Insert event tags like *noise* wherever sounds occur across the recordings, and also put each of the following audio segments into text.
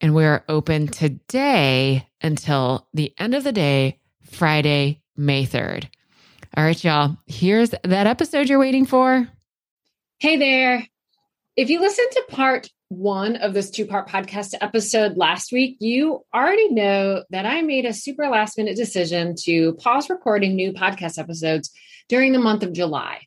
and we're open today until the end of the day, Friday, May 3rd. All right, y'all, here's that episode you're waiting for. Hey there. If you listened to part one of this two part podcast episode last week, you already know that I made a super last minute decision to pause recording new podcast episodes during the month of July.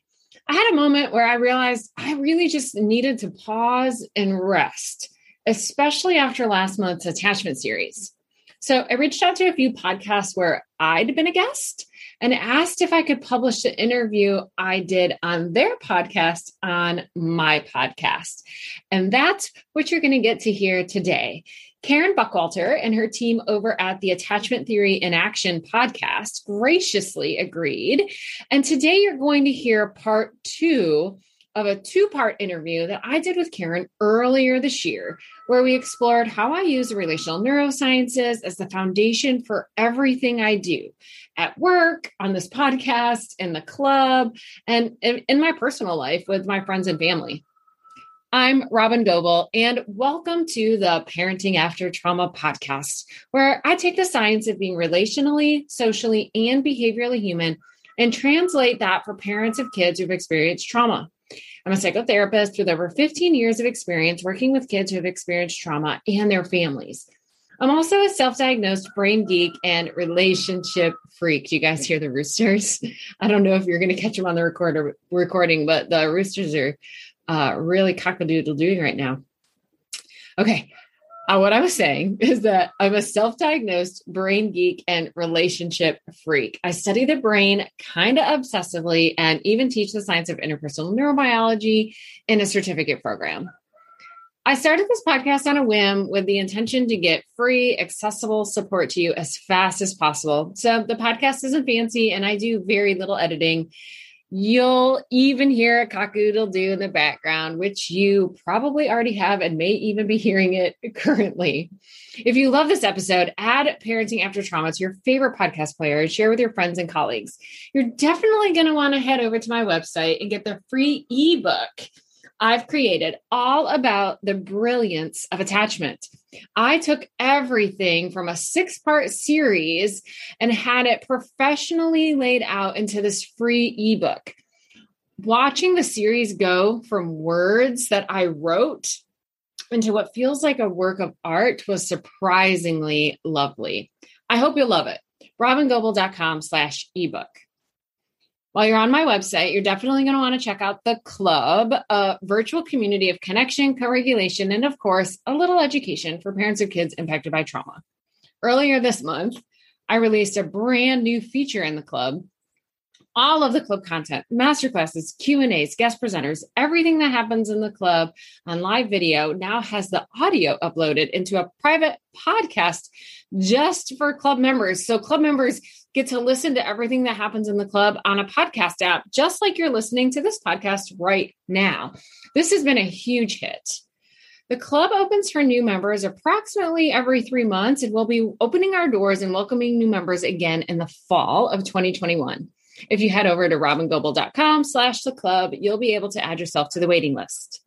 I had a moment where I realized I really just needed to pause and rest especially after last month's attachment series. So I reached out to a few podcasts where I'd been a guest and asked if I could publish the interview I did on their podcast on my podcast. And that's what you're going to get to hear today. Karen Buckwalter and her team over at the Attachment Theory in Action podcast graciously agreed. And today you're going to hear part two of a two part interview that I did with Karen earlier this year, where we explored how I use relational neurosciences as the foundation for everything I do at work, on this podcast, in the club, and in, my personal life with my friends and family. I'm Robyn Gobbel, and welcome to the Parenting After Trauma podcast, where I take the science of being relationally, socially, and behaviorally human and translate that for parents of kids who've experienced trauma. I'm a psychotherapist with over 15 years of experience working with kids who have experienced trauma and their families. I'm also a self diagnosed brain geek and relationship freak. You guys hear the roosters? *laughs* I don't know if you're going to catch them on the recorder recording, but the roosters are uh, really cockadoodle doing right now. Okay, uh, what I was saying *laughs* is that I'm a self diagnosed brain geek and relationship freak. I study the brain kind of obsessively and even teach the science of interpersonal neurobiology in a certificate program. I started this podcast on a whim with the intention to get free, accessible support to you as fast as possible. So the podcast isn't fancy and I do very little editing. You'll even hear a cockadoodle do in the background, which you probably already have and may even be hearing it *laughs* currently. If you love this episode, add Parenting After Trauma to your favorite podcast player and share with your friends and colleagues. You're definitely going to want to head over to my website and get the free ebook I've created all about the brilliance of attachment. I took everything from a six part series and had it professionally laid out into this free ebook. Watching the series go from words that I wrote into what feels like a work of art was surprisingly lovely. I hope you'll love it. robyngobbel.com slash ebook. While you're on my website, you're definitely going to want to check out the club, a virtual community of connection, co regulation, and of course, a little education for parents of kids impacted by trauma. Earlier this month, I released a brand new feature in the club all of the club content, masterclasses, Q&As, guest presenters, everything that happens in the club on live video now has the audio uploaded into a private podcast just for club members. So club members get to listen to everything that happens in the club on a podcast app, just like you're listening to this podcast right now. This has been a huge hit. The club opens for new members approximately every three months, and we'll be opening our doors and welcoming new members again in the fall of 2021. If you head over to robyngobbel.com slash the club, you'll be able to add yourself to the waiting list.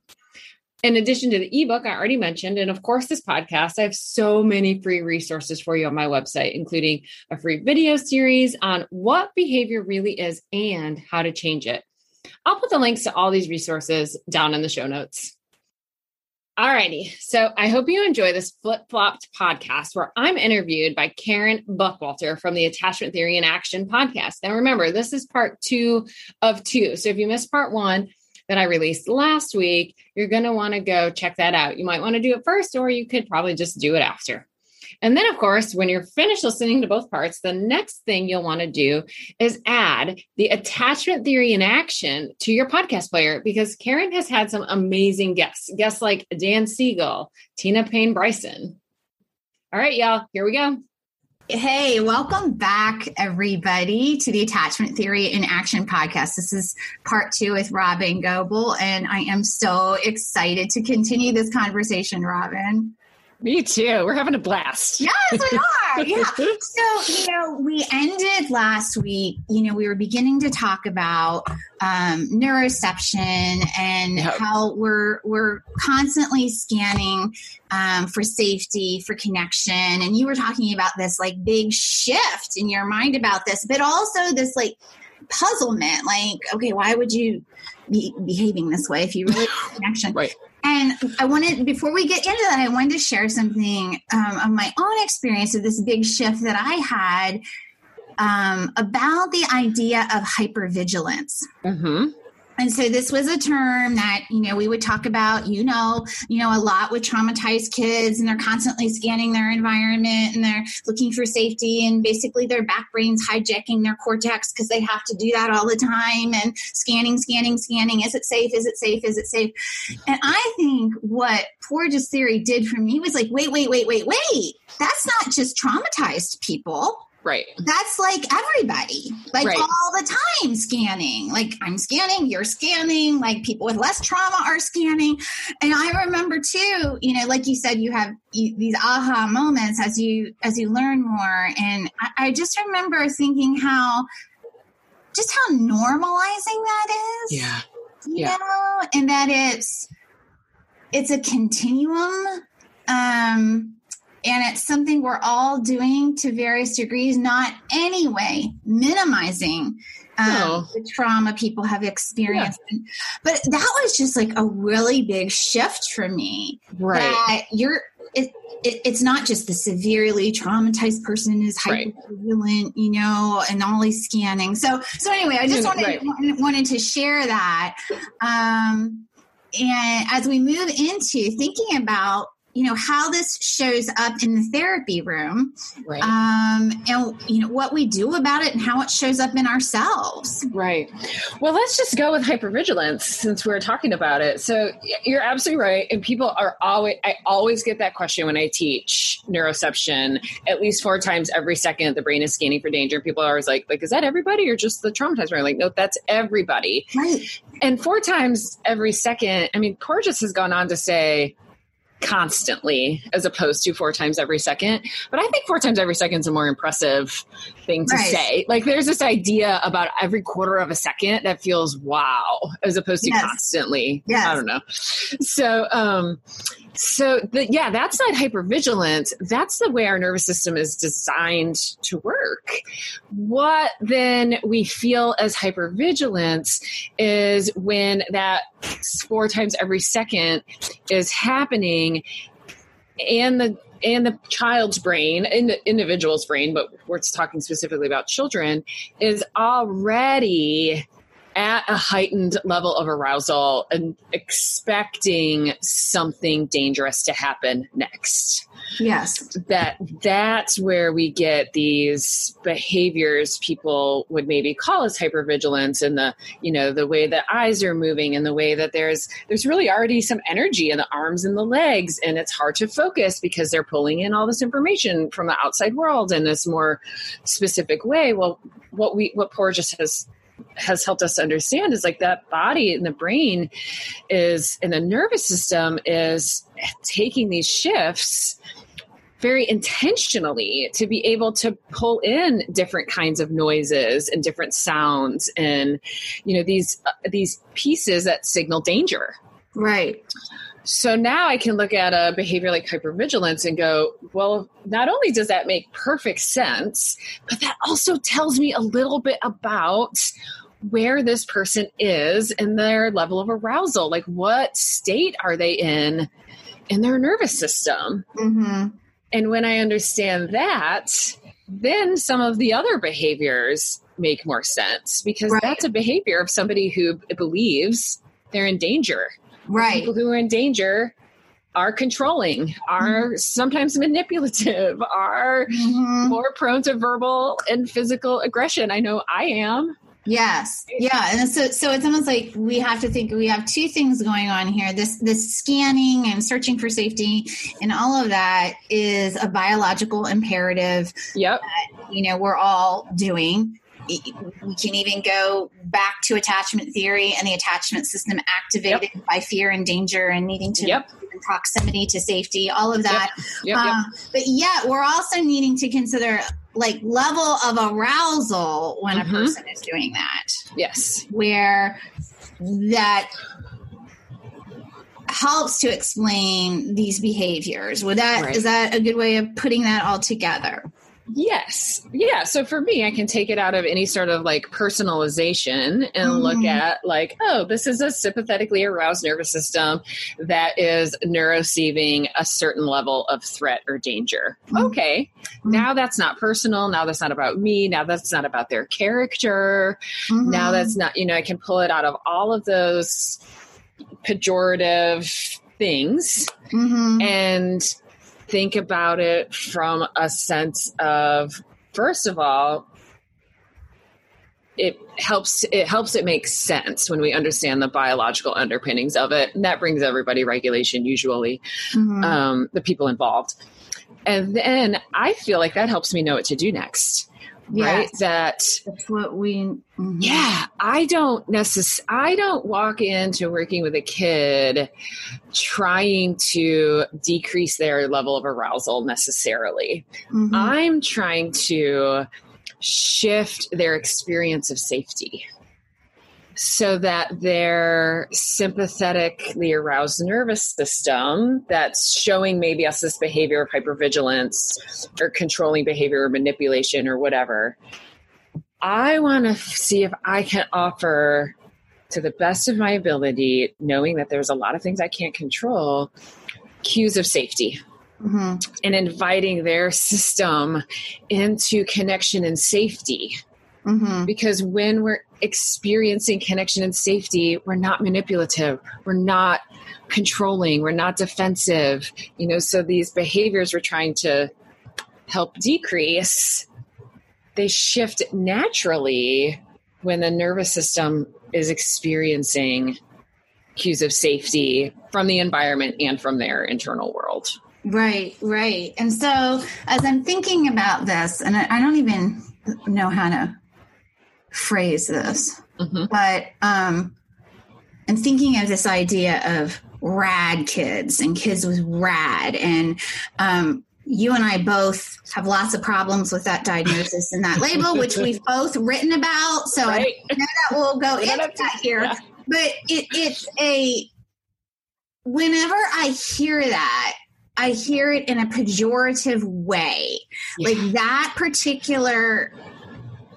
In addition to the ebook I already mentioned, and of course, this podcast, I have so many free resources for you on my website, including a free video series on what behavior really is and how to change it. I'll put the links to all these resources down in the show notes. Alrighty. So I hope you enjoy this flip flopped podcast where I'm interviewed by Karen Buckwalter from the Attachment Theory in Action podcast. Now remember, this is part two of two. So if you missed part one that I released last week, you're going to want to go check that out. You might want to do it first, or you could probably just do it after. And then, of course, when you're finished listening to both parts, the next thing you'll want to do is add the attachment theory in action to your podcast player because Karen has had some amazing guests, guests like Dan Siegel, Tina Payne Bryson. All right, y'all, here we go. Hey, welcome back, everybody, to the Attachment Theory in Action podcast. This is part two with Robyn Gobbel, and I am so excited to continue this conversation, Robyn. Me too. We're having a blast. Yes, we *laughs* are. Yeah. so, you know, we ended last week, you know, we were beginning to talk about um, neuroception and yep. how we're we're constantly scanning um, for safety, for connection. And you were talking about this like big shift in your mind about this, but also this like puzzlement like okay why would you be behaving this way if you really *laughs* connection right and I wanted, before we get into that, I wanted to share something um, of my own experience of this big shift that I had um, about the idea of hypervigilance. Mm-hmm. And so this was a term that, you know, we would talk about, you know, you know, a lot with traumatized kids and they're constantly scanning their environment and they're looking for safety and basically their back brain's hijacking their cortex because they have to do that all the time and scanning, scanning, scanning. Is it safe? Is it safe? Is it safe? And I think what Porges theory did for me was like, wait, wait, wait, wait, wait. That's not just traumatized people Right. That's like everybody, like right. all the time scanning. Like I'm scanning, you're scanning, like people with less trauma are scanning. And I remember too, you know, like you said, you have you, these aha moments as you as you learn more. And I, I just remember thinking how just how normalizing that is. Yeah. You yeah. know, and that it's it's a continuum. Um and it's something we're all doing to various degrees, not anyway minimizing um, the trauma people have experienced. Yeah. But that was just like a really big shift for me. Right. You're, it, it, it's not just the severely traumatized person is hyper vigilant, you know, and always scanning. So, so anyway, I just wanted, right. wanted to share that. Um, and as we move into thinking about you know how this shows up in the therapy room Right. um and you know what we do about it and how it shows up in ourselves Right. Well, let's just go with hypervigilance since we're talking about it. So you're absolutely right. And people are always, I always get that question when I teach neuroception at least four times every second. The brain is scanning for danger. People are always like, like, is that everybody or just the traumatized brain? Like, no, that's everybody. right And four times every second, I mean, Porges has gone on to say, constantly as opposed to four times every second. But I think four times every second is a more impressive thing to Right. say. Like there's this idea about every quarter of a second that feels wow as opposed to Yes. constantly. Yes. I don't know. So um so the, yeah, that's not hypervigilance. That's the way our nervous system is designed to work. What then we feel as hypervigilance is when that four times every second is happening and the and the child's brain in the individual's brain but we're talking specifically about children is already at a heightened level of arousal and expecting something dangerous to happen next. Yes. That that's where we get these behaviors people would maybe call as hypervigilance and the you know the way that eyes are moving and the way that there's there's really already some energy in the arms and the legs and it's hard to focus because they're pulling in all this information from the outside world in this more specific way. Well what we what Porges has has helped us understand is like that body and the brain is and the nervous system is taking these shifts very intentionally to be able to pull in different kinds of noises and different sounds and you know these uh, these pieces that signal danger. Right so now I can look at a behavior like hypervigilance and go, well, not only does that make perfect sense, but that also tells me a little bit about where this person is and their level of arousal. Like, what state are they in in their nervous system? mm-hmm. And when I understand that, then some of the other behaviors make more sense because Right. that's a behavior of somebody who believes they're in danger right people who are in danger are controlling, are sometimes manipulative, are Mhm. more prone to verbal and physical aggression. I know I am. Yes. Yeah. And so so it's almost like we have to think we have two things going on here. This this scanning and searching for safety and all of that is a biological imperative, Yep. you know, we're all doing. We can even go back to attachment theory and the attachment system activated by fear and danger and needing to Yep. in proximity to safety, all of that. Yep. Yep. Um, but yet we're also needing to consider like level of arousal when Mhm. a person is doing that Yes. where that helps to explain these behaviors would that is Right. that a good way of putting that all together Yes. Yeah. So for me, I can take it out of any sort of like personalization and look Mhm. at like, oh, this is a sympathetically aroused nervous system that is neuroceiving a certain level of threat or danger. Mhm. Okay. Mhm. Now that's not personal. Now that's not about me. Now that's not about their character. Now Mhm. that's not, you know, I can pull it out of all of those pejorative things Mhm. and think about it from a sense of first of all it helps it helps it make sense when we understand the biological underpinnings of it. And that brings everybody regulation usually Mhm. um, the people involved. And then i feel like that helps me know what to do next right Yes. that that's what we mhm. yeah, I don't necess- I don't walk into working with a kid trying to decrease their level of arousal necessarily. Mhm. I'm trying to shift their experience of safety so that their sympathetically aroused nervous system that's showing maybe us this behavior of hypervigilance or controlling behavior or manipulation or whatever I want to see if I can offer to the best of my ability, knowing that there's a lot of things I can't control, cues of safety Mhm. and inviting their system into connection and safety. Mhm. Because when we're experiencing connection and safety, we're not manipulative. We're not controlling, we're not defensive, you know, so these behaviors we're trying to help decrease, they shift naturally when the nervous system is experiencing cues of safety from the environment and from their internal world. Right, right. And so as I'm thinking about this, and I, I don't even know how to phrase this, mm-hmm. but um, I'm thinking of this idea of rad kids and kids with rad. And um, you and I both have lots of problems with that diagnosis and that label, which *laughs* we've both written about. So right. I know that we'll go *laughs* into that here. Yeah. But it, it's a, whenever I hear that, I hear it in a pejorative way. Yeah. Like that particular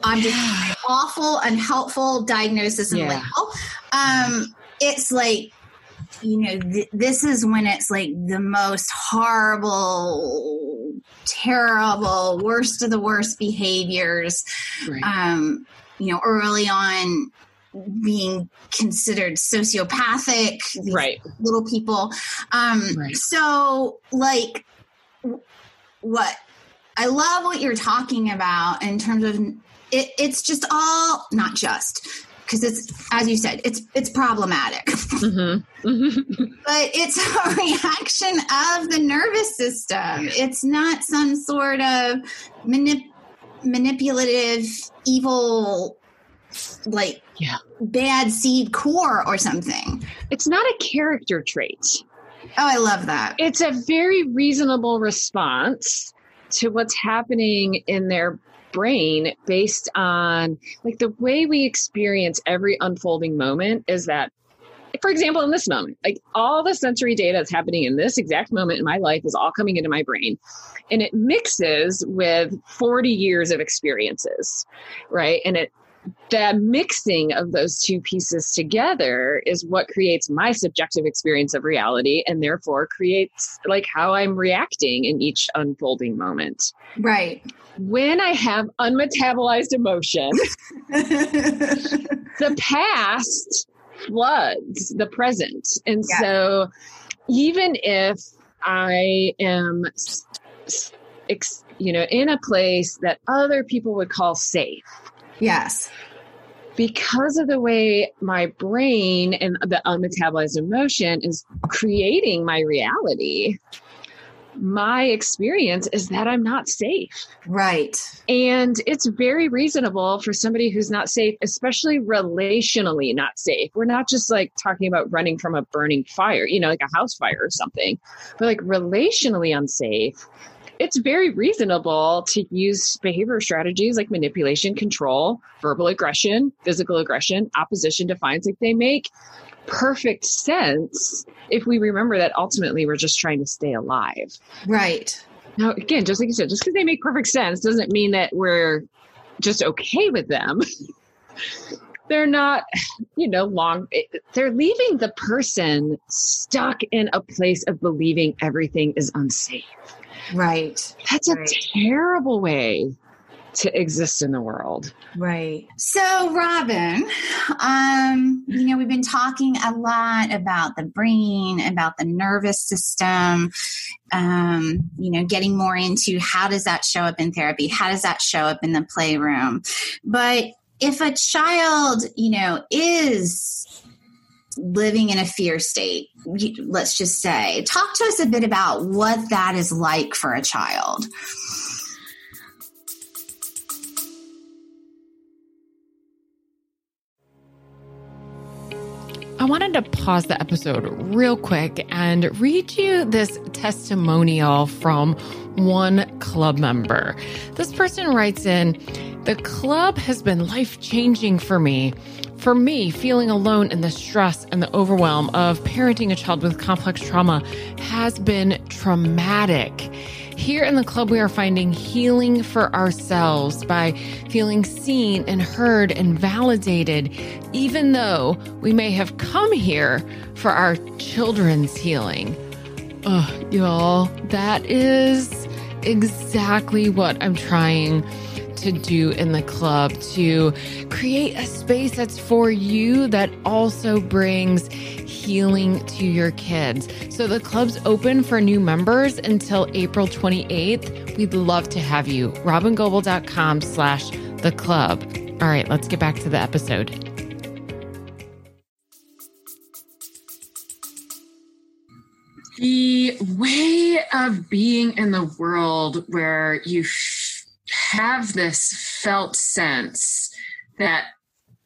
I'm just awful, unhelpful diagnosis and yeah. label. Um, it's like, you know, th- this is when it's like the most horrible, terrible, worst of the worst behaviors. Right. Um, you know, early on being considered sociopathic, right? Little people. Um, right. So, like, what I love what you're talking about in terms of it, it's just all not just because it's as you said it's it's problematic mm-hmm. Mm-hmm. but it's a *laughs* reaction of the nervous system it's not some sort of manip- manipulative evil like yeah. bad seed core or something. It's not a character trait. Oh, I love that. It's a very reasonable response to what's happening in their brain based on like the way we experience every unfolding moment is that for example in this moment like all the sensory data that's happening in this exact moment in my life is all coming into my brain. And it mixes with 40 years of experiences right? And it the mixing of those two pieces together is what creates my subjective experience of reality and therefore creates like how I'm reacting in each unfolding moment. Right. When I have unmetabolized emotion, *laughs* the past floods the present. And yeah. so even if I am you know in a place that other people would call safe Yes. Because of the way my brain and the unmetabolized emotion is creating my reality, my experience is that I'm not safe. Right. And it's very reasonable for somebody who's not safe, especially relationally not safe. We're not just like talking about running from a burning fire, you know, like a house fire or something, but like relationally unsafe it's very reasonable to use behavior strategies like manipulation, control, verbal aggression, physical aggression, opposition defiance. Like they make perfect sense if we remember that ultimately we're just trying to stay alive. Right. Now, again, just like you said, just because they make perfect sense doesn't mean that we're just okay with them. *laughs* they're not, you know, long, they're leaving the person stuck in a place of believing everything is unsafe. Right. That's right. a terrible way to exist in the world. Right. So, Robyn, um, you know, we've been talking a lot about the brain, about the nervous system, um, you know, getting more into how does that show up in therapy? How does that show up in the playroom? But if a child, you know, is living in a fear state, let's just say. Talk to us a bit about what that is like for a child. I wanted to pause the episode real quick and read you this testimonial from one club member. This person writes in The club has been life changing for me. For me, feeling alone in the stress and the overwhelm of parenting a child with complex trauma has been traumatic. Here in the club, we are finding healing for ourselves by feeling seen and heard and validated, even though we may have come here for our children's healing. Ugh, y'all, that is exactly what I'm trying to do in the club to create a space that's for you that also brings to your kids. So the club's open for new members until April 28th. We'd love to have you. robyngobbel.com slash the club. All right, let's get back to the episode. The way of being in the world where you have this felt sense that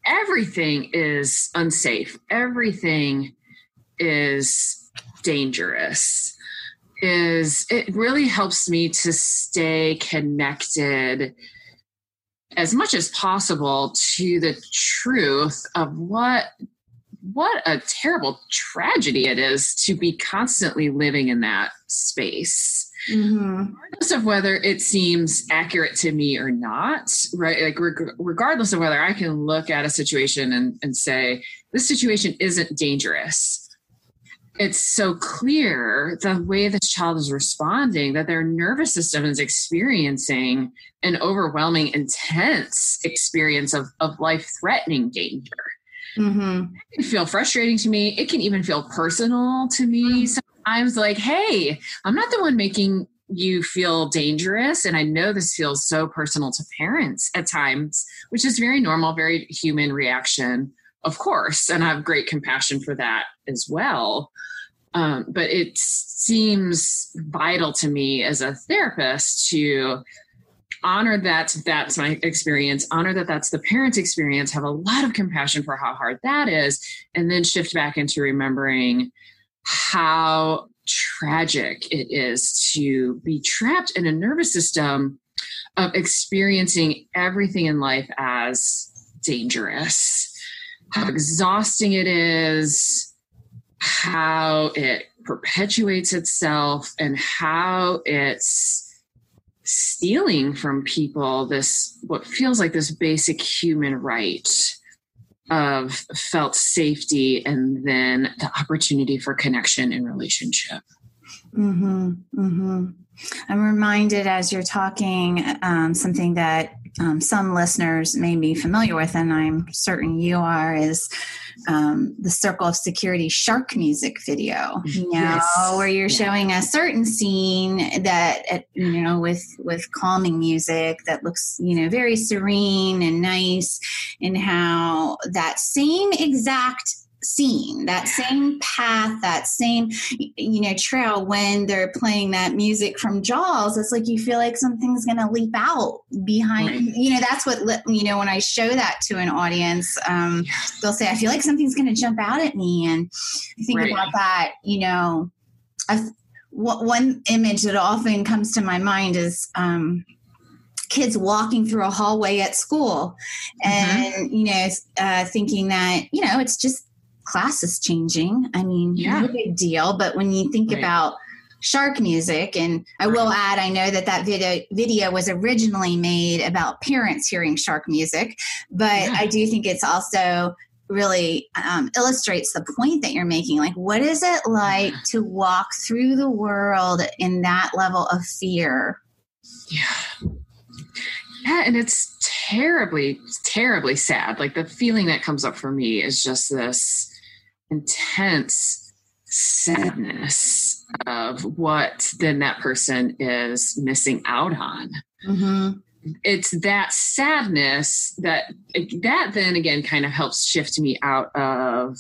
everything is unsafe, everything is dangerous, is it really helps me to stay connected as much as possible to the truth of what what a terrible tragedy it is to be constantly living in that space mm-hmm. regardless of whether it seems accurate to me or not right like reg- regardless of whether i can look at a situation and, and say this situation isn't dangerous it's so clear the way this child is responding that their nervous system is experiencing an overwhelming intense experience of, of life threatening danger mm-hmm. it can feel frustrating to me it can even feel personal to me mm-hmm. sometimes like hey i'm not the one making you feel dangerous and i know this feels so personal to parents at times which is very normal very human reaction of course, and I have great compassion for that as well. Um, but it seems vital to me as a therapist to honor that that's my experience, honor that that's the parent's experience, have a lot of compassion for how hard that is, and then shift back into remembering how tragic it is to be trapped in a nervous system of experiencing everything in life as dangerous how exhausting it is, how it perpetuates itself, and how it's stealing from people this what feels like this basic human right of felt safety and then the opportunity for connection and relationship. Mm-hmm, mm-hmm. I'm reminded as you're talking um, something that um, some listeners may be familiar with, and I'm certain you are, is um, the Circle of Security shark music video. You know, yes. where you're yeah. showing a certain scene that you know with with calming music that looks you know very serene and nice, and how that same exact scene that same path that same you know trail when they're playing that music from jaws it's like you feel like something's going to leap out behind right. you know that's what you know when i show that to an audience um, they'll say i feel like something's going to jump out at me and i think right. about that you know one image that often comes to my mind is um, kids walking through a hallway at school mm-hmm. and mm-hmm. you know uh, thinking that you know it's just class is changing. I mean, yeah. no big deal. But when you think right. about shark music, and I will add, I know that that video video was originally made about parents hearing shark music, but yeah. I do think it's also really um, illustrates the point that you're making. Like, what is it like yeah. to walk through the world in that level of fear? Yeah. Yeah, and it's terribly, terribly sad. Like the feeling that comes up for me is just this intense sadness of what then that person is missing out on. Mm-hmm. It's that sadness that that then again kind of helps shift me out of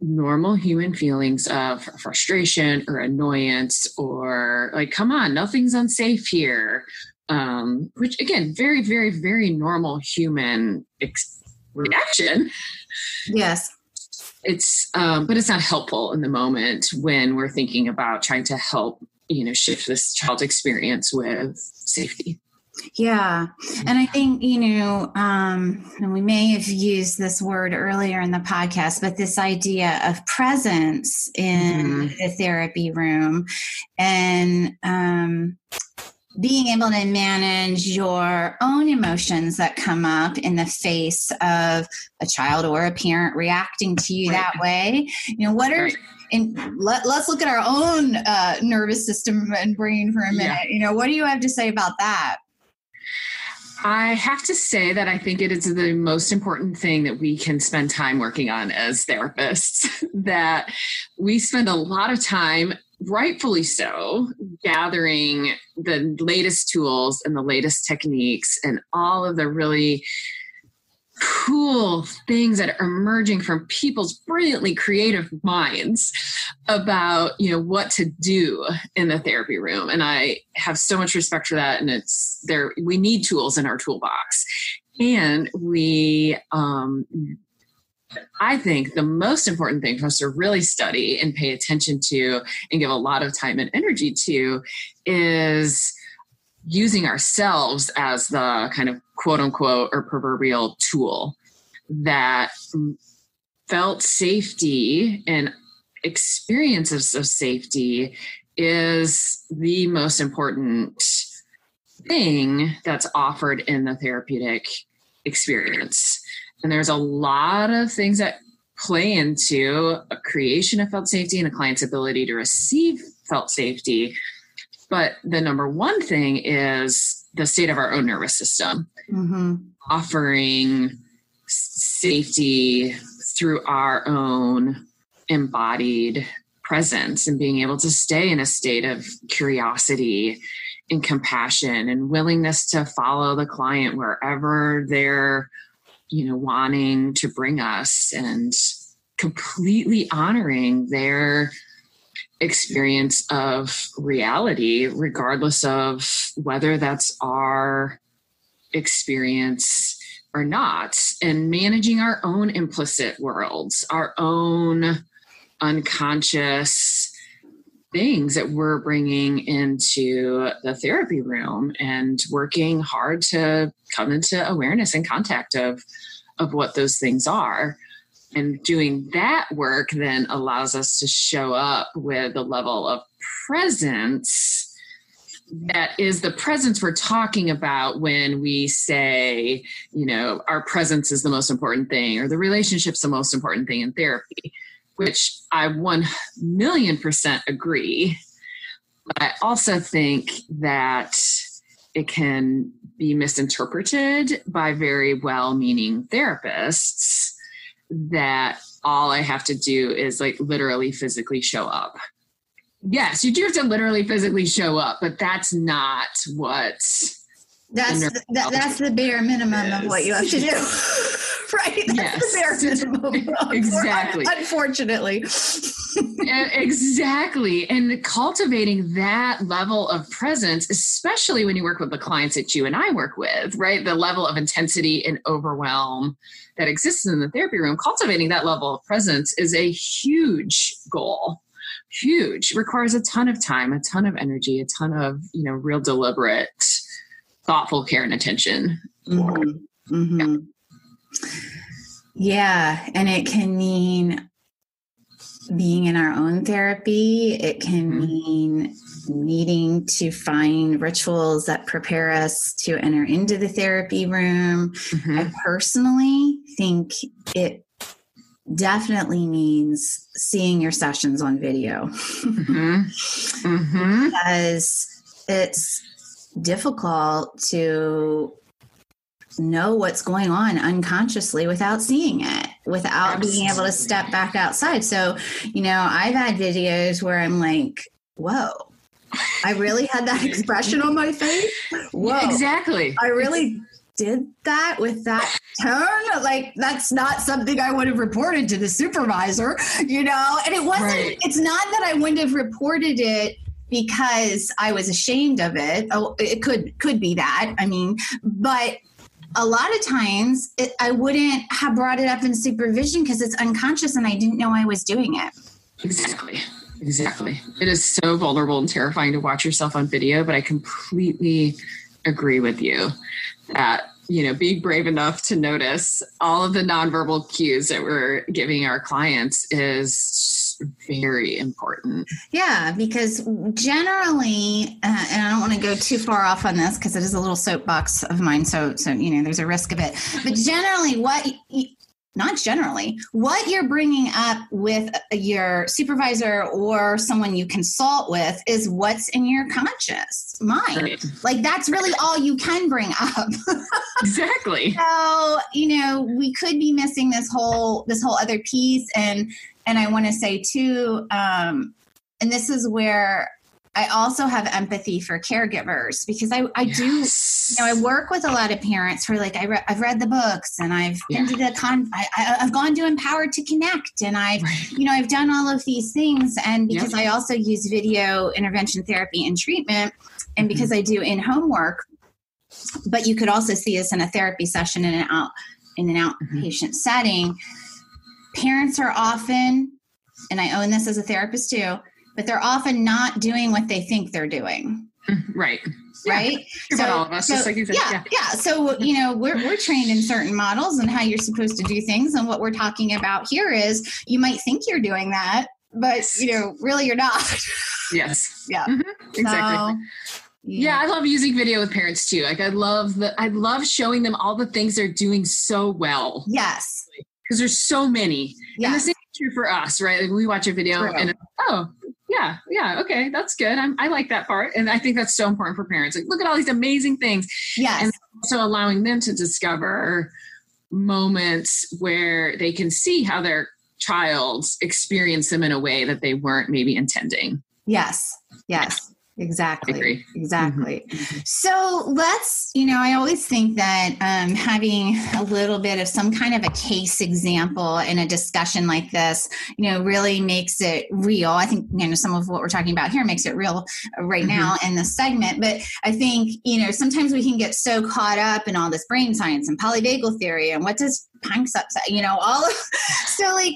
normal human feelings of frustration or annoyance or like come on nothing's unsafe here um which again very very very normal human ex- reaction yes it's um, but it's not helpful in the moment when we're thinking about trying to help you know shift this child's experience with safety yeah and i think you know um and we may have used this word earlier in the podcast but this idea of presence in mm-hmm. the therapy room and um being able to manage your own emotions that come up in the face of a child or a parent reacting to you that way you know what are and let, us look at our own uh, nervous system and brain for a minute yeah. you know what do you have to say about that I have to say that I think it is the most important thing that we can spend time working on as therapists. *laughs* that we spend a lot of time, rightfully so, gathering the latest tools and the latest techniques and all of the really cool things that are emerging from people's brilliantly creative minds about you know what to do in the therapy room. And i have so much respect for that. And it's there we need tools in our toolbox. And we um I think the most important thing for us to really study and pay attention to and give a lot of time and energy to is using ourselves as the kind of quote unquote or proverbial tool that felt safety and experiences of safety is the most important thing that's offered in the therapeutic experience. And there's a lot of things that play into a creation of felt safety and a client's ability to receive felt safety but the number one thing is the state of our own nervous system, mm-hmm. offering safety through our own embodied presence and being able to stay in a state of curiosity and compassion and willingness to follow the client wherever they're you know wanting to bring us and completely honoring their experience of reality, regardless of whether that's our experience or not, and managing our own implicit worlds, our own unconscious things that we're bringing into the therapy room and working hard to come into awareness and contact of of what those things are. And doing that work then allows us to show up with a level of presence that is the presence we're talking about when we say, you know, our presence is the most important thing or the relationship's the most important thing in therapy, which I 1 million percent agree. But I also think that it can be misinterpreted by very well meaning therapists that all I have to do is like literally physically show up. Yes, you do have to literally physically show up, but that's not what that's the, that, that's the bare minimum is. of what you have to do. *laughs* *laughs* *laughs* right? That's yes. the *laughs* *laughs* exactly. Unfortunately. exactly. And cultivating that level of presence, especially when you work with the clients that you and I work with, right? The level of intensity and overwhelm that exists in the therapy room, cultivating that level of presence is a huge goal huge requires a ton of time a ton of energy a ton of you know real deliberate thoughtful care and attention. Mm-hmm. Mm-hmm. Yeah. Yeah. And it can mean being in our own therapy, it can mm-hmm. mean needing to find rituals that prepare us to enter into the therapy room. Mm-hmm. I personally think it definitely means seeing your sessions on video mm-hmm. *laughs* Mm-hmm. because it's difficult to know what's going on unconsciously without seeing it, without Absolutely. being able to step back outside. So, you know, I've had videos where I'm like, whoa, I really had that *laughs* expression on my face. Whoa. Exactly. I really did that with that tone. Like, that's not something I would have reported to the supervisor, you know? And it wasn't, right. it's not that I wouldn't have reported it because I was ashamed of it. Oh, it could could be that. I mean, but a lot of times it, I wouldn't have brought it up in supervision because it's unconscious and I didn't know I was doing it. Exactly. Exactly. It is so vulnerable and terrifying to watch yourself on video, but I completely agree with you that you know being brave enough to notice all of the nonverbal cues that we're giving our clients is very important. Yeah, because generally, uh, and I don't want to go too far off on this because it is a little soapbox of mine. So, so you know, there's a risk of it. But generally, what not generally, what you're bringing up with your supervisor or someone you consult with is what's in your conscious mind. Right. Like that's really all you can bring up. *laughs* exactly. So, you know, we could be missing this whole this whole other piece and and I want to say too um and this is where I also have empathy for caregivers because I, I yes. do, you know, I work with a lot of parents who are like, I re- I've read the books and I've yeah. been to the con, I, have gone to Empowered to Connect and I've, right. you know, I've done all of these things. And because yep. I also use video intervention therapy and treatment, and because mm-hmm. I do in home work, but you could also see this in a therapy session in an out in an mm-hmm. outpatient mm-hmm. setting. Parents are often, and I own this as a therapist too but they're often not doing what they think they're doing. Right. *laughs* Right. Yeah. So, all of us, so, like said, yeah, yeah, yeah. So, you know, we're, we're trained in certain models and how you're supposed to do things. And what we're talking about here is you might think you're doing that, but, you know, really you're not. *laughs* Yes. yeah. Mm-hmm. Exactly. So, yeah. yeah. I love using video with parents too. Like I love the I love showing them all the things they're doing so well. Yes. Because there's so many. Yeah. And the same is true for us, right? Like we watch a video True. and oh, yeah, yeah, okay, that's good. I'm, i like that part, and I think that's so important for parents. Like, look at all these amazing things. Yes, and also allowing them to discover moments where they can see how their child experienced them in a way that they weren't maybe intending. Yes, yes. Exactly. Exactly. Mm-hmm. So let's, you know, I always think that um, having a little bit of some kind of a case example in a discussion like this, you know, really makes it real. I think, you know, some of what we're talking about here makes it real right mm-hmm. now in this segment. But I think, you know, sometimes we can get so caught up in all this brain science and polyvagal theory and what does Panksepp say, you know, all of, *laughs* so like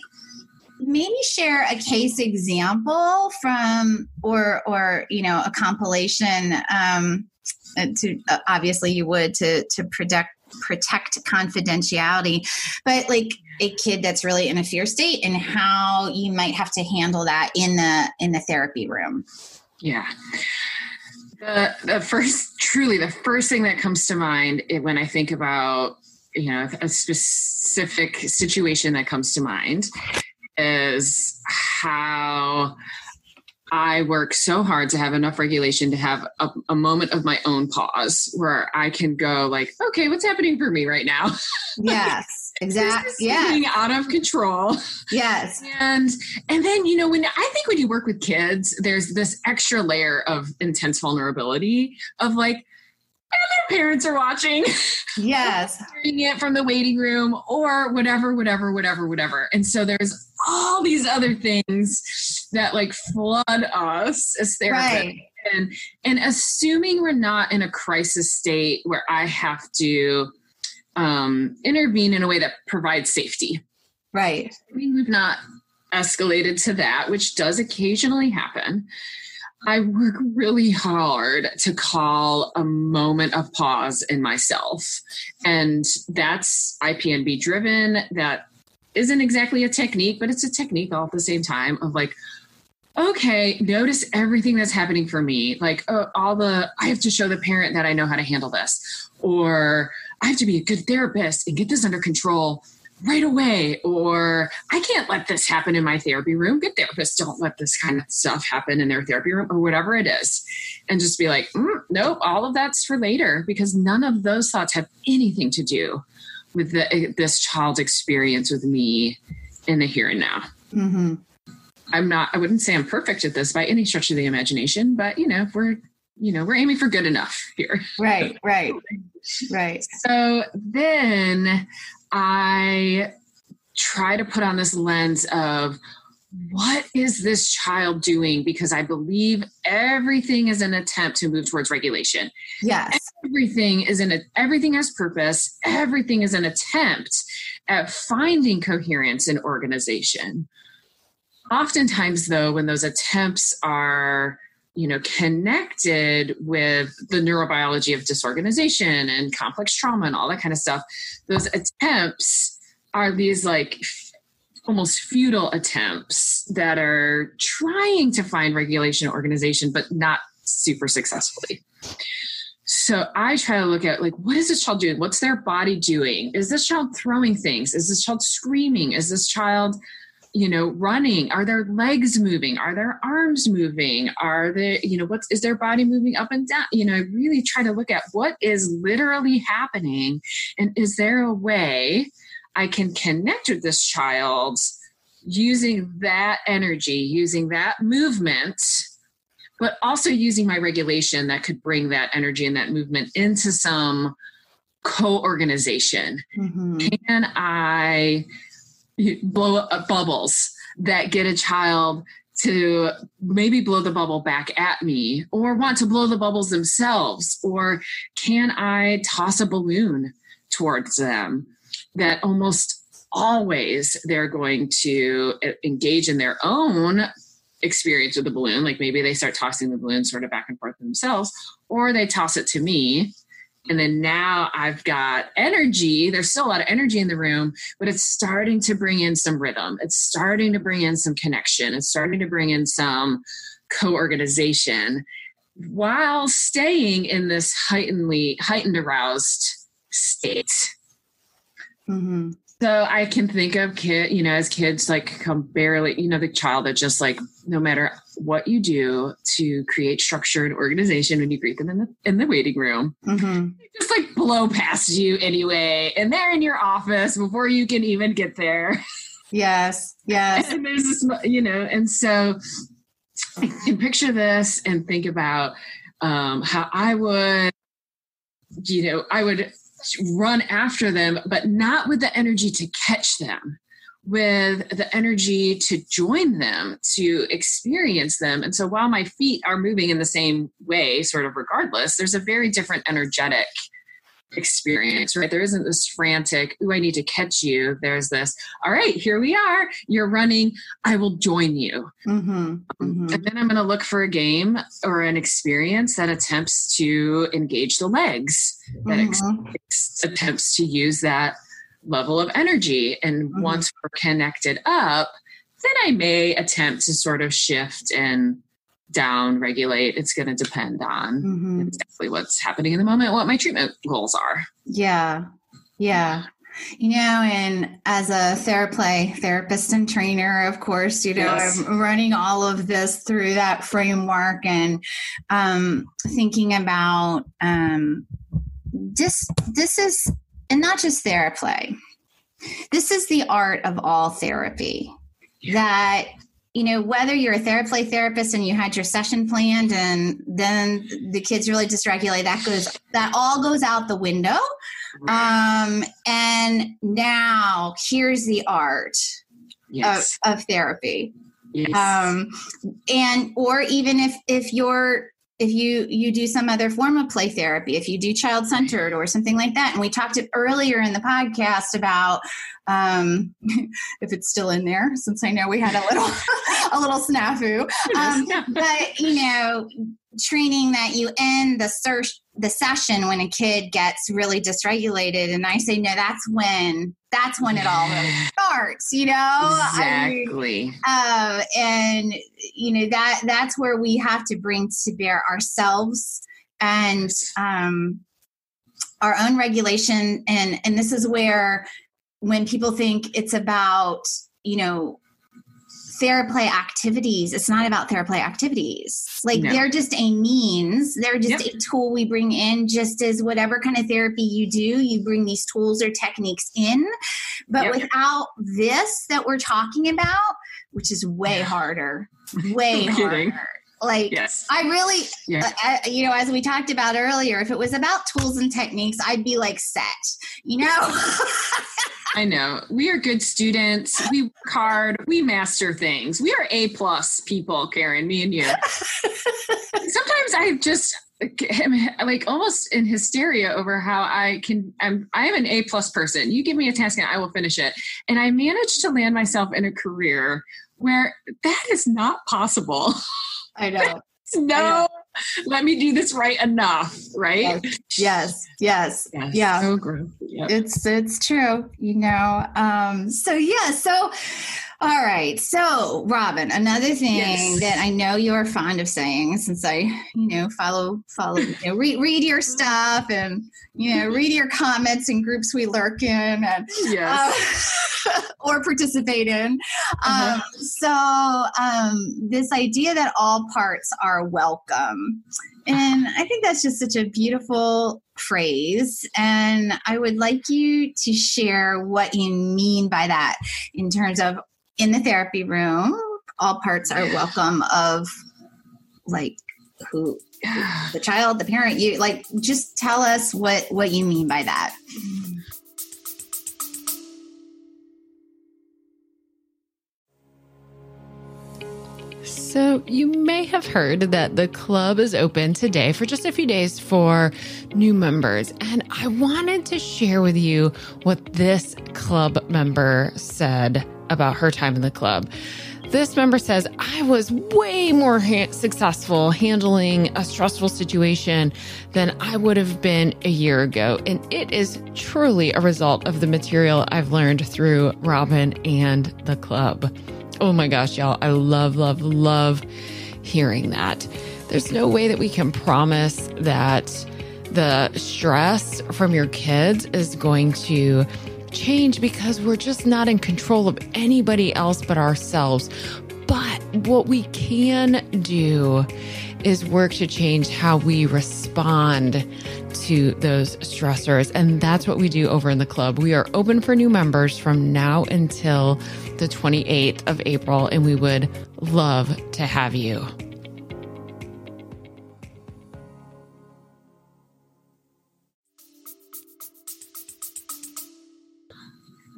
maybe share a case example from or or you know a compilation um, to uh, obviously you would to to protect protect confidentiality. But like a kid that's really in a fear state and how you might have to handle that in the in the therapy room. Yeah. The, the first truly the first thing that comes to mind when i think about you know a specific situation that comes to mind is how I work so hard to have enough regulation to have a, a, moment of my own pause where I can go like, okay, what's happening for me right now? *laughs* Yes, exactly. yeah, out of control. Yes, and and then you know when I think when you work with kids, there's this extra layer of intense vulnerability of like their parents are watching. Yes. *laughs* hearing it from the waiting room or whatever, whatever, whatever, whatever. And so there's all these other things that like flood us as therapists. Right. And and assuming we're not in a crisis state where I have to um, intervene in a way that provides safety. Right. I mean, we've not escalated to that, which does occasionally happen. I work really hard to call a moment of pause in myself. And that's IPNB driven. That isn't exactly a technique, but it's a technique all at the same time of like, okay, notice everything that's happening for me. Like, uh, all the, I have to show the parent that I know how to handle this, or I have to be a good therapist and get this under control right away or i can't let this happen in my therapy room. Good therapists don't let this kind of stuff happen in their therapy room or whatever it is and just be like mm, nope all of that's for later because none of those thoughts have anything to do with the, this child's experience with me in the here and now. Mm-hmm. i'm not i wouldn't say i'm perfect at this by any stretch of the imagination but you know we're you know we're aiming for good enough here. Right right. *laughs* Right. So then I try to put on this lens of what is this child doing? Because I believe everything is an attempt to move towards regulation. Yes. Everything is an everything has purpose. Everything is an attempt at finding coherence and organization. Oftentimes, though, when those attempts are you know connected with the neurobiology of disorganization and complex trauma and all that kind of stuff those attempts are these like almost futile attempts that are trying to find regulation organization but not super successfully so I try to look at like, what is this child doing? What's their body doing? Is this child throwing things? Is this child screaming? Is this child, you know, running? Are their legs moving? Are their arms moving? Are they, you know, what's is their body moving up and down? You know, I really try to look at what is literally happening, and is there a way I can connect with this child using that energy, using that movement but also using my regulation that could bring that energy and that movement into some co-organization mm-hmm. can i blow up uh, bubbles that get a child to maybe blow the bubble back at me or want to blow the bubbles themselves or can i toss a balloon towards them that almost always they're going to uh, engage in their own experience with the balloon. Like maybe they start tossing the balloon sort of back and forth themselves, or they toss it to me. And then now I've got energy. There's still a lot of energy in the room, but it's starting to bring in some rhythm. It's starting to bring in some connection. It's starting to bring in some co organization while staying in this heightenedly, heightened aroused state. Mm-hmm. So I can think of kid, you know, as kids like come barely, you know, the child that just like no matter what you do to create structure and organization when you greet them in the in the waiting room, mm-hmm. just like blow past you anyway, and they're in your office before you can even get there. Yes, yes. and there's this, you know, and so I can picture this and think about um, how I would, you know, I would run after them, but not with the energy to catch them, with the energy to join them, to experience them. And so while my feet are moving in the same way, sort of regardless, there's a very different energetic experience, right? There isn't this frantic, oh, I need to catch you. There's this, all right, here we are. You're running. I will join you. Mm-hmm. Mm-hmm. And then I'm going to look for a game or an experience that attempts to engage the legs, that mm-hmm. ex- attempts to use that level of energy. And mm-hmm. once we're connected up, then I may attempt to sort of shift and down regulate it's going to depend on mm-hmm. exactly what's happening in the moment what my treatment goals are yeah yeah you know and as a theraplay therapist and trainer of course you know yes. i'm running all of this through that framework and um, thinking about um, this this is and not just theraplay this is the art of all therapy yeah. that you know, whether you're a theraplay therapist and you had your session planned and then the kids really dysregulate, that goes that all goes out the window. Um, and now here's the art yes. of, of therapy. Yes. Um, and or even if if you're if you you do some other form of play therapy if you do child centered or something like that. And we talked earlier in the podcast about um, *laughs* if it's still in there since i know we had a little *laughs* a little snafu. Um, but you know training that you end the search the session when a kid gets really dysregulated. And i say no that's when that's when it all really starts you know? Exactly. I uh, and you know that that's where we have to bring to bear ourselves and um our own regulation. And and this is where when people think it's about you know theraplay activities it's not about theraplay activities like no. they're just a means they're just yep. a tool we bring in just as whatever kind of therapy you do you bring these tools or techniques in but yep. without this that we're talking about which is way harder way *laughs* harder like yes. i really yeah. uh, you know as we talked about earlier if it was about tools and techniques i'd be like set you know *laughs* I know. We are good students. We work hard. We master things. We are A plus people, Karen, me and you. *laughs* Sometimes I just am like almost in hysteria over how I can I'm I am an A plus person. You give me a task and I will finish it. And I managed to land myself in a career where that is not possible. I know. *laughs* no let me do this right enough right yes yes, yes. yeah so yep. it's it's true you know um so yeah so All right. So, Robyn, another thing Yes. that I know you're fond of saying, since I, you know, follow, follow, you know, read, read your stuff and, you know, read your comments in groups we lurk in and, Yes. uh, *laughs* or participate in. Uh-huh. Um, so, um, this idea that all parts are welcome. And I think that's just such a beautiful phrase. And I would like you to share what you mean by that in terms of in the therapy room, all parts are welcome of like who *sighs* the child, the parent, you like just tell us what what you mean by that. So, you may have heard that the club is open today for just a few days for new members. And I wanted to share with you what this club member said about her time in the club. This member says, I was way more ha- successful handling a stressful situation than I would have been a year ago. And it is truly a result of the material I've learned through Robyn and the club. Oh my gosh, y'all. I love, love, love hearing that. There's no way that we can promise that the stress from your kids is going to change because we're just not in control of anybody else but ourselves. But what we can do is work to change how we respond to those stressors. And that's what we do over in the club. We are open for new members from now until the 28th of April, and we would love to have you.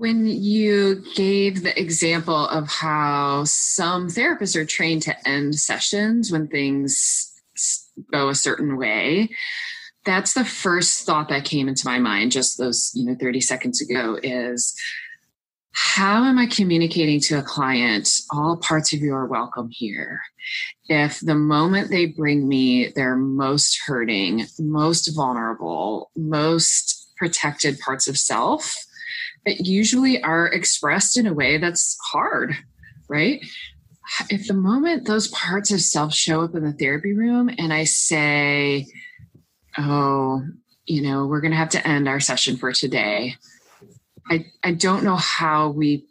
When you gave the example of how some therapists are trained to end sessions when things go a certain way, that's the first thought that came into my mind just those, you know, 30 seconds ago is how am I communicating to a client all parts of you are welcome here? If the moment they bring me their most hurting, most vulnerable, most protected parts of self, that usually are expressed in a way that's hard, right? If the moment those parts of self show up in the therapy room and I say, oh, you know, we're going to have to end our session for today, I, I don't know how we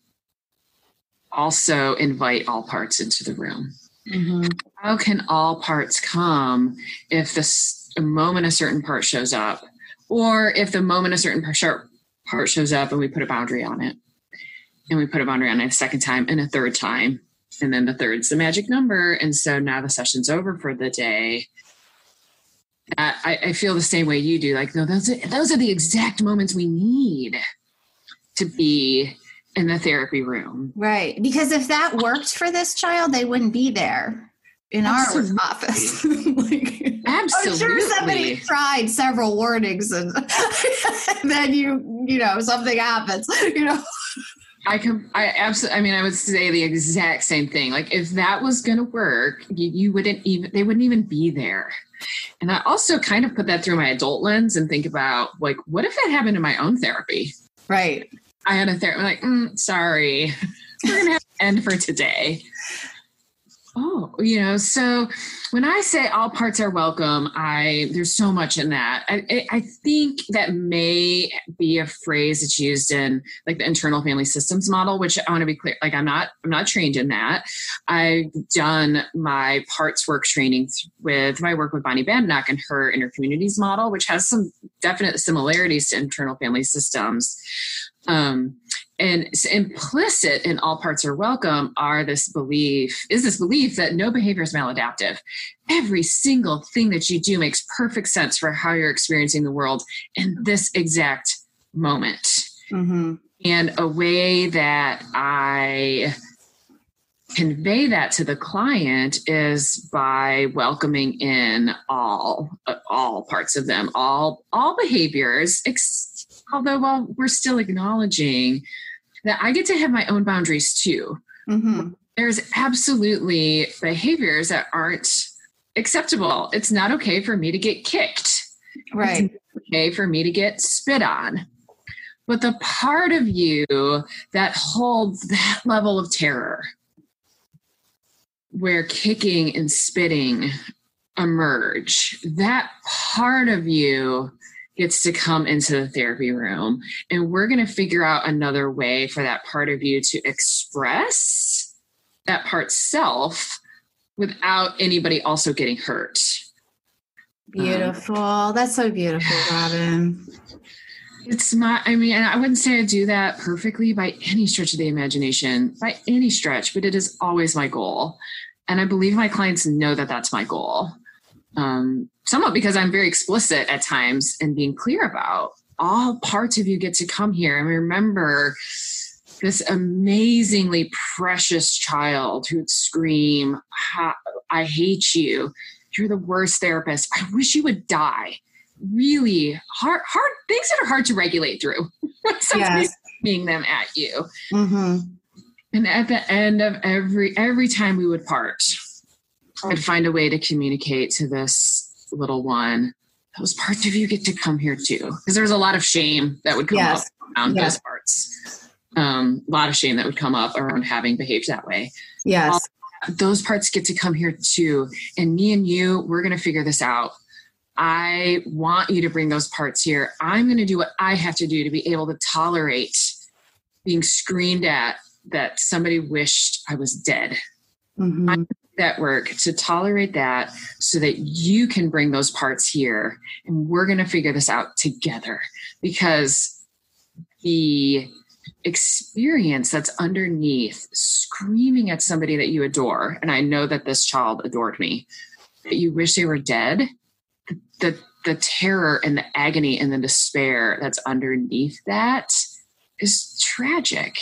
also invite all parts into the room. Mm-hmm. How can all parts come if the moment a certain part shows up, or if the moment a certain part, part shows up and we put a boundary on it, and we put a boundary on it a second time and a third time, and then the third's the magic number, and so now the session's over for the day. I- I feel the same way you do. Like, no, those are, those are the exact moments we need to be in the therapy room. Right. Because if that worked for this child, they wouldn't be there in Absolutely. our office. *laughs* like, I'm sure somebody tried several warnings and *laughs* then you, you know, something happens, you know. I can, I absolutely, I mean, I would say the exact same thing. Like, if that was going to work, you, you wouldn't even, they wouldn't even be there. And I also kind of put that through my adult lens and think about, like, what if that happened in my own therapy? Right. I had a therapist, like, mm, sorry, *laughs* we're going to have to end for today. Oh, you know, so when I say all parts are welcome, I there's so much in that. I, I- think that may be a phrase that's used in like the internal family systems model, which I want to be clear. Like I'm not I'm not trained in that. I've done my parts work training with my work with Bonnie Badenoch and her inner communities model, which has some definite similarities to internal family systems. Um, and implicit in all parts are welcome are this belief is this belief that no behavior is maladaptive every single thing that you do makes perfect sense for how you're experiencing the world in this exact moment Mm-hmm. and a way that i convey that to the client is by welcoming in all all parts of them all all behaviors ex- although while we're still acknowledging that i get to have my own boundaries too Mm-hmm. there's absolutely behaviors that aren't acceptable it's not okay for me to get kicked Right. okay for me to get spit on but the part of you that holds that *laughs* level of terror, where kicking and spitting emerge, that part of you gets to come into the therapy room. And we're going to figure out another way for that part of you to express that part self without anybody also getting hurt. Beautiful. Um, That's so beautiful, *sighs* Robyn. It's my, I mean, I wouldn't say I do that perfectly by any stretch of the imagination, by any stretch, but it is always my goal. And I believe my clients know that that's my goal. Um, somewhat because I'm very explicit at times and being clear about all parts of you get to come here. And remember this amazingly precious child who'd scream, I hate you. You're the worst therapist. I wish you would die. Really hard, hard things that are hard to regulate through. *laughs* Somebody's yes. them at you. Mm-hmm. And at the end of every every time we would part, I'd find a way to communicate to this little one. Those parts of you get to come here too, because there was a lot of shame that would come yes. up around yes. those parts. Um, a lot of shame that would come up around having behaved that way. Yes. All those parts get to come here too. And me and you, we're going to figure this out. I want you to bring those parts here. I'm going to do what I have to do to be able to tolerate being screamed at that somebody wished I was dead. Mm-hmm. That work to tolerate that so that you can bring those parts here. And we're going to figure this out together because the experience that's underneath screaming at somebody that you adore and i know that this child adored me that you wish they were dead the, the, terror and the agony and the despair that's underneath that is tragic.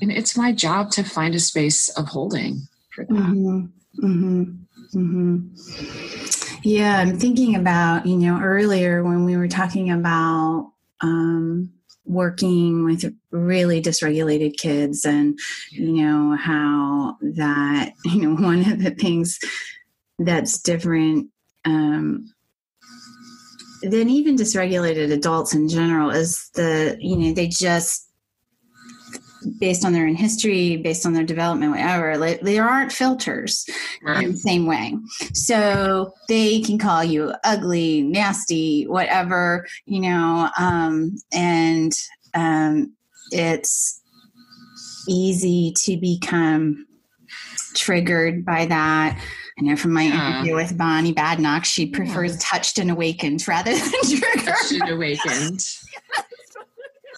And it's my job to find a space of holding for that mm-hmm. Mm-hmm. Mm-hmm. yeah i'm thinking about you know earlier when we were talking about um, working with really dysregulated kids and you know how that *laughs* you know one of the things that's different um, than even dysregulated adults in general is the you know they just based on their own history, based on their development, whatever, like, there aren't filters right. in the same way. So they can call you ugly, nasty, whatever, you know, um, and um, it's easy to become triggered by that. I know from my yeah. interview with Bonnie Badenoch, she prefers yeah. touched and awakened rather than triggered. Touched and awakened.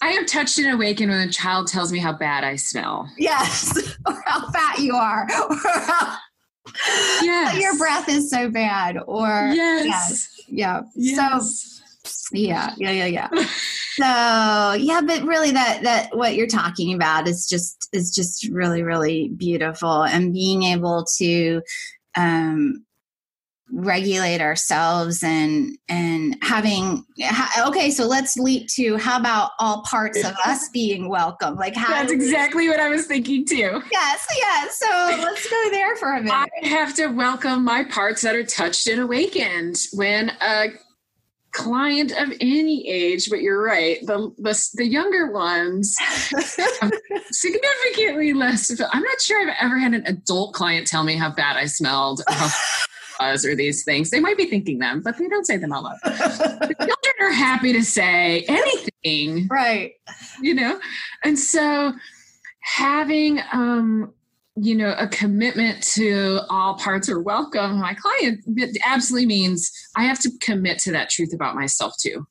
I am touched and awakened when a child tells me how bad I smell. Yes, *laughs* or how fat you are, *laughs* or how yes. your breath is so bad, or yes, yes. yeah. Yes. So yeah, yeah, yeah, yeah. so yeah, but really, that that what you're talking about is just is just really really beautiful, and being able to um regulate ourselves and and having okay so let's leap to how about all parts of us *laughs* being welcome? Like how that's exactly what i was thinking too. Yes yes. So let's go there for a minute. I have to welcome my parts that are touched and awakened. When a client of any age but you're right the the, the younger ones *laughs* significantly less i'm not sure i've ever had an adult client tell me how bad i smelled or these things. They might be thinking them, but they don't say them out loud. *laughs* the children are happy to say anything. Right. You know? And so having um you know a commitment to all parts are welcome my client absolutely means i have to commit to that truth about myself too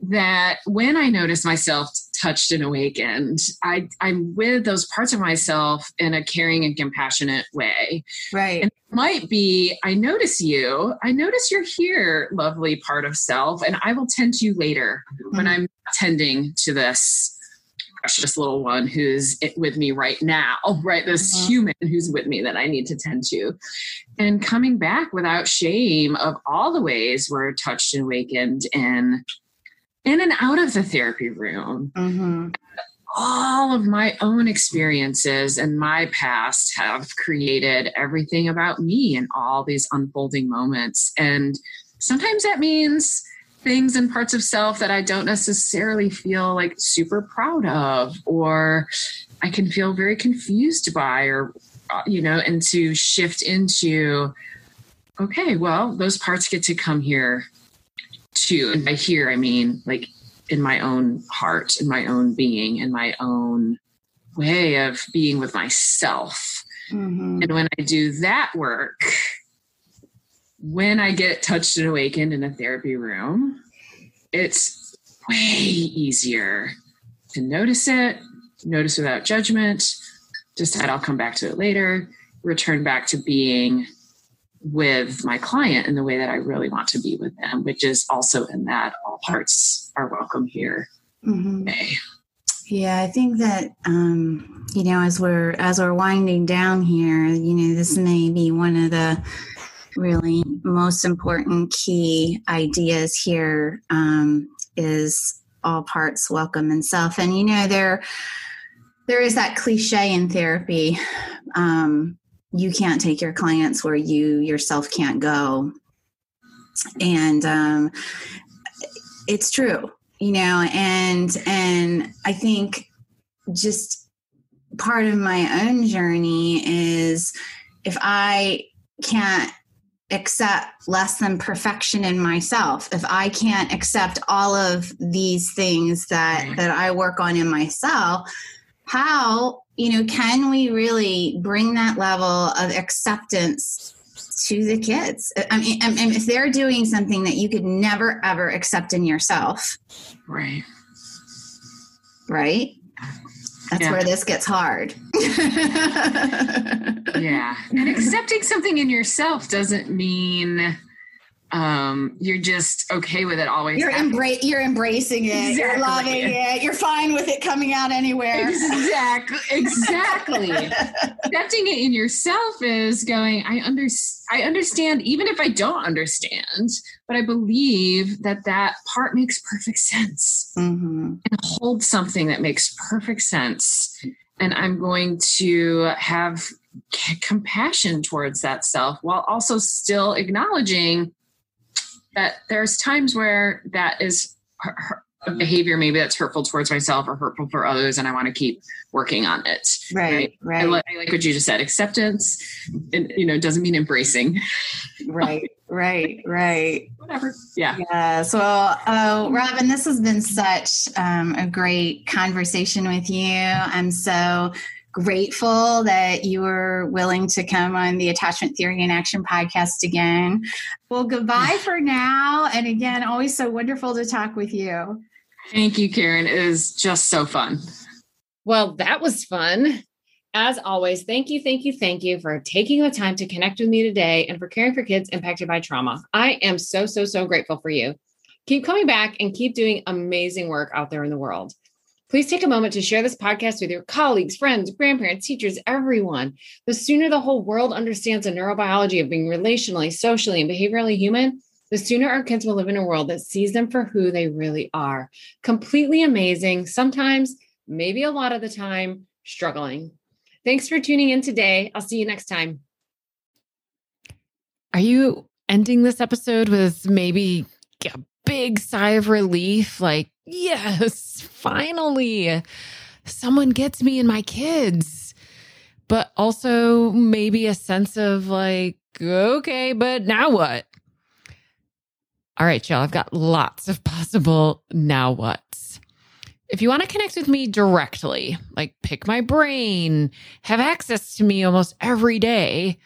that when I notice myself touched and awakened, I, I'm with those parts of myself in a caring and compassionate way. Right. And it might be, I notice you, I notice you're here, lovely part of self, and I will tend to you later mm-hmm. when I'm tending to this precious little one who's with me right now, *laughs* right? This mm-hmm. human who's with me that I need to tend to. And coming back without shame of all the ways we're touched and awakened and in and out of the therapy room. Mm-hmm. All of my own experiences and my past have created everything about me in all these unfolding moments. And sometimes that means things and parts of self that I don't necessarily feel like super proud of, or I can feel very confused by, or, uh, you know, and to shift into, okay, well, those parts get to come here too. And by here, I mean like in my own heart, in my own being, in my own way of being with myself. Mm-hmm. And when I do that work, when I get touched and awakened in a therapy room, it's way easier to notice it, notice without judgment, decide I'll come back to it later, return back to being with my client in the way that I really want to be with them, which is also in that all parts are welcome here. Mm-hmm. Yeah, I think that um, you know, as we're as we're winding down here, you know, this may be one of the really most important key ideas here um, is all parts welcome and self. And you know, there there is that cliche in therapy. Um, you can't take your clients where you yourself can't go. And um, it's true, you know, and and I think just part of my own journey is if I can't accept less than perfection in myself if i can't accept all of these things that that i work on in myself how you know can we really bring that level of acceptance to the kids i mean, I mean if they're doing something that you could never ever accept in yourself right right that's yeah. where this gets hard. *laughs* yeah. And accepting something in yourself doesn't mean um you're just okay with it always you're embra- you're embracing it. Exactly. you're loving it. You're fine with it coming out anywhere. Exactly exactly. *laughs* Accepting it in yourself is going i under i understand even if i don't understand but i believe that that part makes perfect sense. Mm-hmm. and hold something that makes perfect sense. And i'm going to have compassion towards that self while also still acknowledging that there's times where that is a behavior maybe that's hurtful towards myself or hurtful for others and i want to keep working on it. Right right, right. I, like, I, like, what you just said acceptance and you know doesn't mean embracing. Right right right. Whatever yeah. Yes well oh robyn this has been such um, a great conversation with you. I'm so grateful that you were willing to come on the Attachment Theory in Action podcast again. Well, goodbye for now. And again, always so wonderful to talk with you. Thank you, Karen. It was just so fun. Well, that was fun. As always, thank you, thank you, thank you for taking the time to connect with me today and for caring for kids impacted by trauma. I am so, so, so grateful for you. Keep coming back and keep doing amazing work out there in the world. Please take a moment to share this podcast with your colleagues, friends, grandparents, teachers, everyone. The sooner the whole world understands the neurobiology of being relationally, socially, and behaviorally human, the sooner our kids will live in a world that sees them for who they really are. Completely amazing. Sometimes, maybe a lot of the time, struggling. Thanks for tuning in today. I'll see you next time. Are you ending this episode with maybe a big sigh of relief? Like, yes, finally, someone gets me and my kids. But also maybe a sense of like, okay, but now what? All right, y'all, I've got lots of possible now what's. If you want to connect with me directly, like pick my brain, have access to me almost every day,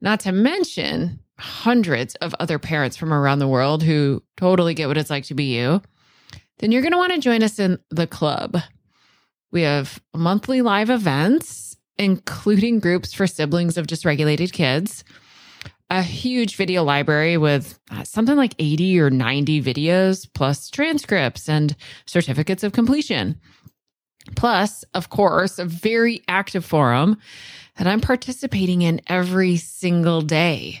not to mention hundreds of other parents from around the world who totally get what it's like to be you, then you're going to want to join us in the club. We have monthly live events, including groups for siblings of dysregulated kids, a huge video library with uh, something like 80 or 90 videos, plus transcripts and certificates of completion. Plus, of course, a very active forum that I'm participating in every single day.